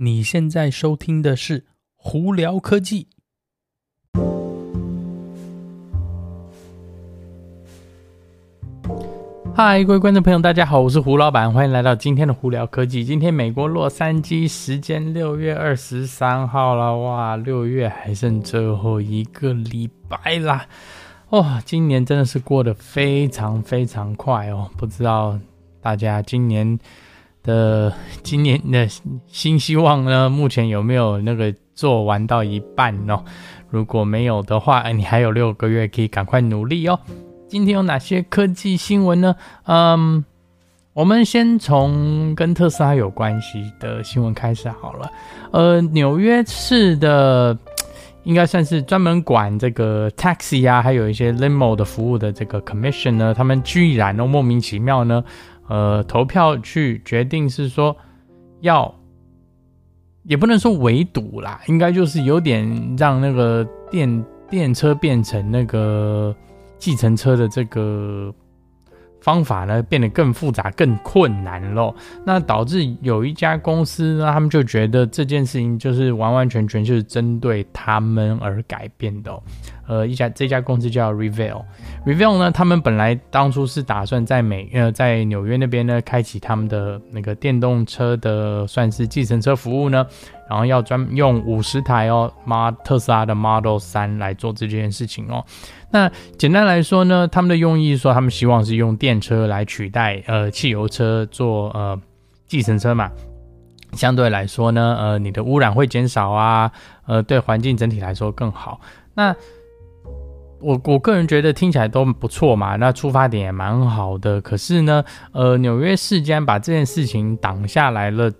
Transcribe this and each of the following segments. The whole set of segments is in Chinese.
你现在收听的是《胡聊科技》。嗨，各位观众朋友，大家好，我是胡老板，欢迎来到今天的《胡聊科技》。今天美国洛杉矶时间六月二十三号了，哇，六月还剩最后一个礼拜啦！哦，今年真的是过得非常非常快哦，不知道大家今年。的今年的新希望呢？目前有没有那个做完到一半呢？如果没有的话，哎，你还有六个月可以赶快努力哦。今天有哪些科技新闻呢？嗯，我们先从跟特斯拉有关系的新闻开始好了。呃，纽约市的应该算是专门管这个 taxi 啊，还有一些 limo 的服务的这个 commission 呢，他们居然都莫名其妙呢。呃，投票去决定是说要，也不能说围堵啦，应该就是有点让那个电电车变成那个计程车的这个。方法呢变得更复杂、更困难喽，那导致有一家公司呢，他们就觉得这件事情就是完完全全就是针对他们而改变的。呃，一家这家公司叫 Rivian，Rivian 呢，他们本来当初是打算在美呃在纽约那边呢开启他们的那个电动车的算是计程车服务呢。然后要专用五十台哦，马特斯拉的 Model 三来做这件事情哦。那简单来说呢，他们的用意是说，他们希望是用电车来取代呃汽油车做呃计程车嘛。相对来说呢，呃你的污染会减少啊，呃对环境整体来说更好。那我我个人觉得听起来都不错嘛，那出发点也蛮好的。可是呢，呃纽约市竟然把这件事情挡下来了。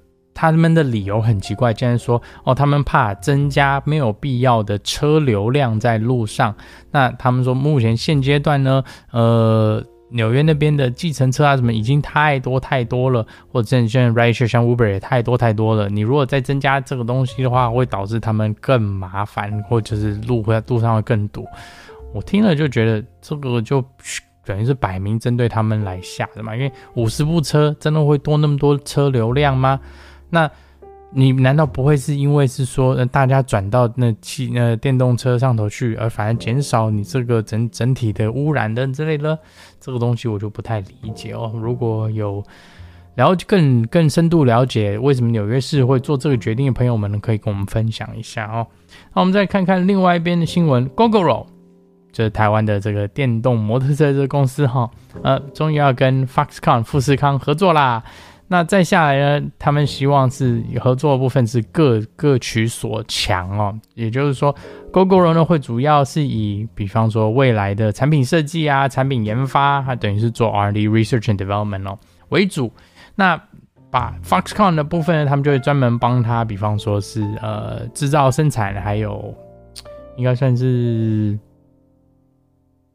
他们的理由很奇怪，竟然说哦，他们怕增加没有必要的车流量在路上。那他们说，目前现阶段呢，呃，纽约那边的计程车啊什么已经太多太多了，或者像像 Rideshare 像 Uber 也太多太多了。你如果再增加这个东西的话，会导致他们更麻烦，或者是路会路上会更堵。我听了就觉得这个就等于是摆明针对他们来下的嘛，因为五十部车真的会多那么多车流量吗？那，你难道不会是因为是说，呃，大家转到那汽呃电动车上头去，而反而减少你这个整整体的污染的之类的？这个东西我就不太理解哦。如果有了解更更深度了解为什么纽约市会做这个决定的朋友们呢，可以跟我们分享一下哦。那我们再看看另外一边的新闻，Gogoro，就是台湾的这个电动摩托车这个公司哈，呃，终于要跟 Foxconn 富士康合作啦。那再下来呢，他们希望是合作的部分是各各取所强哦，也就是说，Gogoro 呢会主要是以，比方说未来的产品设计啊、产品研发，它等于是做 R&D Research and Development 哦为主。那把 Foxconn 的部分呢，他们就会专门帮他，比方说是呃制造生产，还有应该算是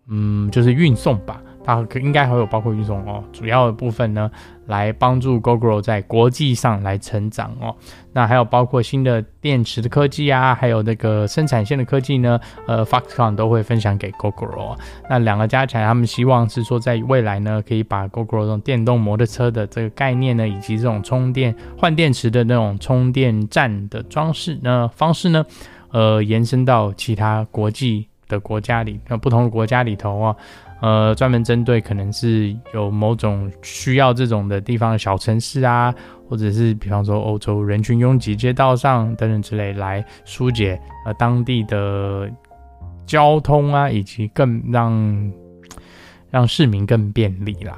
嗯就是运送吧。它应该还有包括运送哦，主要的部分呢，来帮助 Gogoro 在国际上来成长哦。那还有包括新的电池的科技啊，还有那个生产线的科技呢，呃，Foxconn 都会分享给 Gogoro。那两个加起来，他们希望是说，在未来呢，可以把 Gogoro 这种电动摩托车的这个概念呢，以及这种充电换电池的那种充电站的装饰呢方式呢，呃，延伸到其他国际的国家里，那不同的国家里头啊。呃，专门针对可能是有某种需要这种的地方的小城市啊，或者是比方说欧洲人群拥挤街道上等等之类，来疏解呃当地的交通啊，以及更让让市民更便利啦。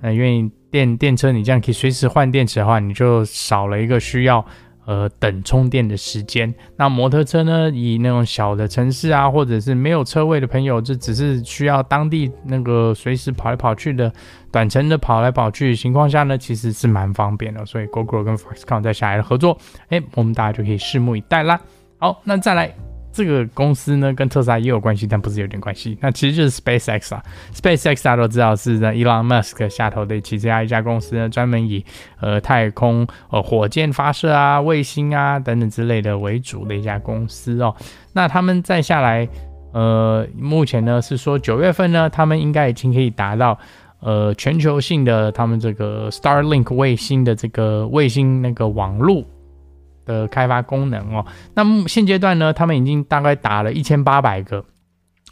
那因为电电车你这样可以随时换电池的话，你就少了一个需要。呃，等充电的时间。那摩托车呢？以那种小的城市啊，或者是没有车位的朋友，就只是需要当地那个随时跑来跑去的短程的跑来跑去情况下呢，其实是蛮方便的。所以 g o g o 跟 Foxconn 在下来的合作，哎，我们大家就可以拭目以待啦。好，那再来。这个公司呢，跟特斯拉也有关系，但不是有点关系。那其实就是 SpaceX 啊，SpaceX 大家都知道是在 Elon Musk 下头的其他一家公司呢，专门以呃太空呃火箭发射啊、卫星啊等等之类的为主的一家公司哦。那他们再下来，呃，目前呢是说九月份呢，他们应该已经可以达到呃全球性的他们这个 Starlink 卫星的这个卫星那个网络。的开发功能哦。那么现阶段呢，他们已经大概打了一千八百个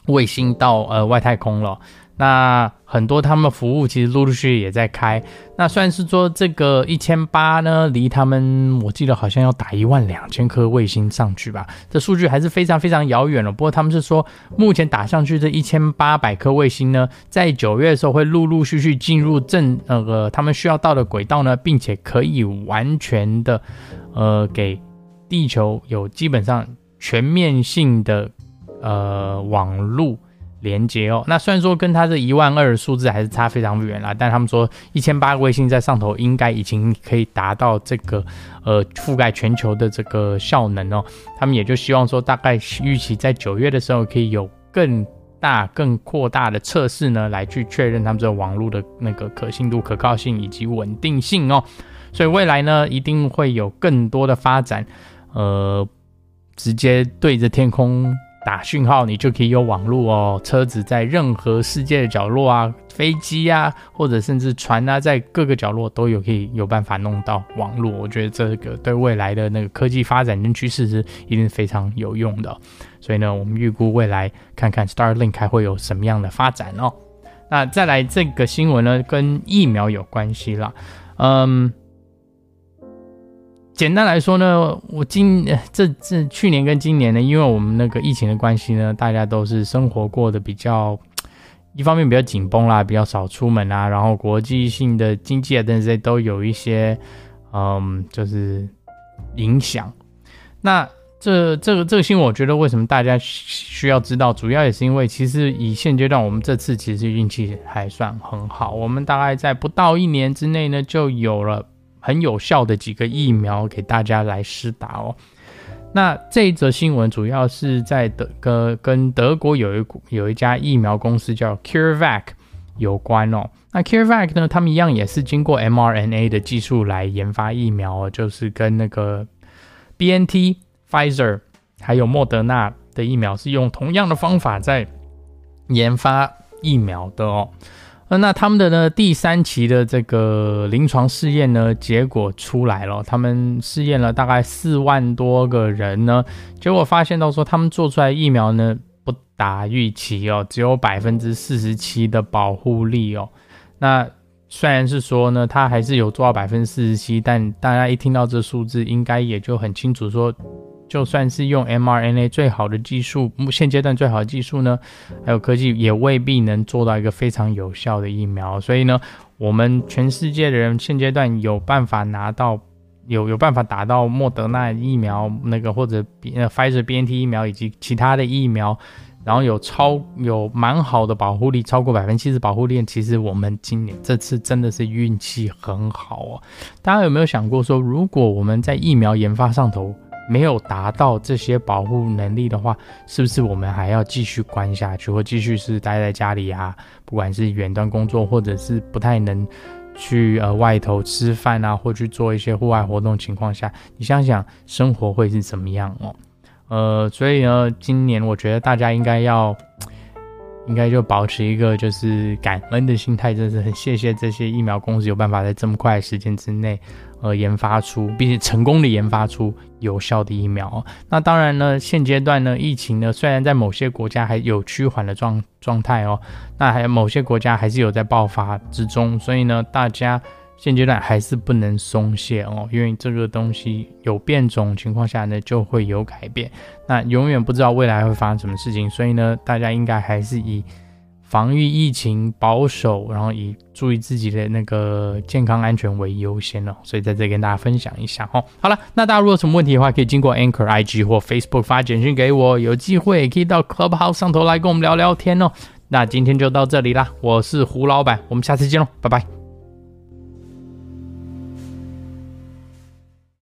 卫星到呃外太空了。那很多他们服务其实陆陆续续也在开。那算是说这个一千八呢，离他们我记得好像要打一万两千颗卫星上去吧，这数据还是非常非常遥远了。不过他们是说，目前打上去这一千八百颗卫星呢，在九月的时候会陆陆续续进入正那个他们需要到的轨道呢，并且可以完全的呃给地球有基本上全面性的呃网络。连接哦，那虽然说跟它这一万二的数字还是差非常远啦，但他们说一千八个卫星在上头应该已经可以达到这个呃覆盖全球的这个效能哦。他们也就希望说，大概预期在九月的时候可以有更大、更扩大的测试呢，来去确认他们这个网络的那个可信度、可靠性以及稳定性哦。所以未来呢，一定会有更多的发展，呃，直接对着天空。打讯号，你就可以有网络哦。车子在任何世界的角落啊，飞机啊，或者甚至船啊，在各个角落都有可以有办法弄到网络。我觉得这个对未来的那个科技发展跟趋势是一定非常有用的。所以呢，我们预估未来看看 Starlink 还会有什么样的发展哦。那再来这个新闻呢，跟疫苗有关系啦。嗯。简单来说呢，我今这这去年跟今年呢，因为我们那个疫情的关系呢，大家都是生活过得比较，一方面比较紧绷啦，比较少出门啊，然后国际性的经济啊等等这些都有一些，嗯，就是影响。那这这个这个新闻，我觉得为什么大家需要知道，主要也是因为其实以现阶段我们这次其实运气还算很好，我们大概在不到一年之内呢，就有了。很有效的几个疫苗给大家来施打哦。那这一则新闻主要是在德跟跟德国有一有一家疫苗公司叫 CureVac 有关哦。那 CureVac 呢，他们一样也是经过 mRNA 的技术来研发疫苗哦，就是跟那个 BNT、Pfizer 还有莫德纳的疫苗是用同样的方法在研发疫苗的哦。那他们的呢第三期的这个临床试验呢，结果出来了，他们试验了大概四万多个人呢，结果发现到说他们做出来疫苗呢不达预期哦，只有百分之四十七的保护力哦。那虽然是说呢，它还是有做到百分之四十七，但大家一听到这数字，应该也就很清楚说。就算是用 mRNA 最好的技术，现阶段最好的技术呢，还有科技也未必能做到一个非常有效的疫苗。所以呢，我们全世界的人现阶段有办法拿到，有有办法打到莫德纳疫苗那个或者呃 Pfizer BNT 疫苗以及其他的疫苗，然后有超有蛮好的保护力，超过百分之七十保护力。其实我们今年这次真的是运气很好哦。大家有没有想过说，如果我们在疫苗研发上头，没有达到这些保护能力的话，是不是我们还要继续关下去，或继续是待在家里啊？不管是远端工作，或者是不太能去呃外头吃饭啊，或去做一些户外活动情况下，你想想生活会是怎么样哦？呃，所以呢，今年我觉得大家应该要。应该就保持一个就是感恩的心态，真是很谢谢这些疫苗公司有办法在这么快的时间之内，呃，研发出并且成功的研发出有效的疫苗。那当然呢，现阶段呢，疫情呢虽然在某些国家还有趋缓的状状态哦，那还有某些国家还是有在爆发之中，所以呢，大家。现阶段还是不能松懈哦，因为这个东西有变种情况下呢，就会有改变。那永远不知道未来会发生什么事情，所以呢，大家应该还是以防御疫情保守，然后以注意自己的那个健康安全为优先哦。所以在这里跟大家分享一下哦。好了，那大家如果有什么问题的话，可以经过 Anchor IG 或 Facebook 发简讯给我，有机会可以到 Clubhouse 上头来跟我们聊聊天哦。那今天就到这里啦，我是胡老板，我们下次见喽，拜拜。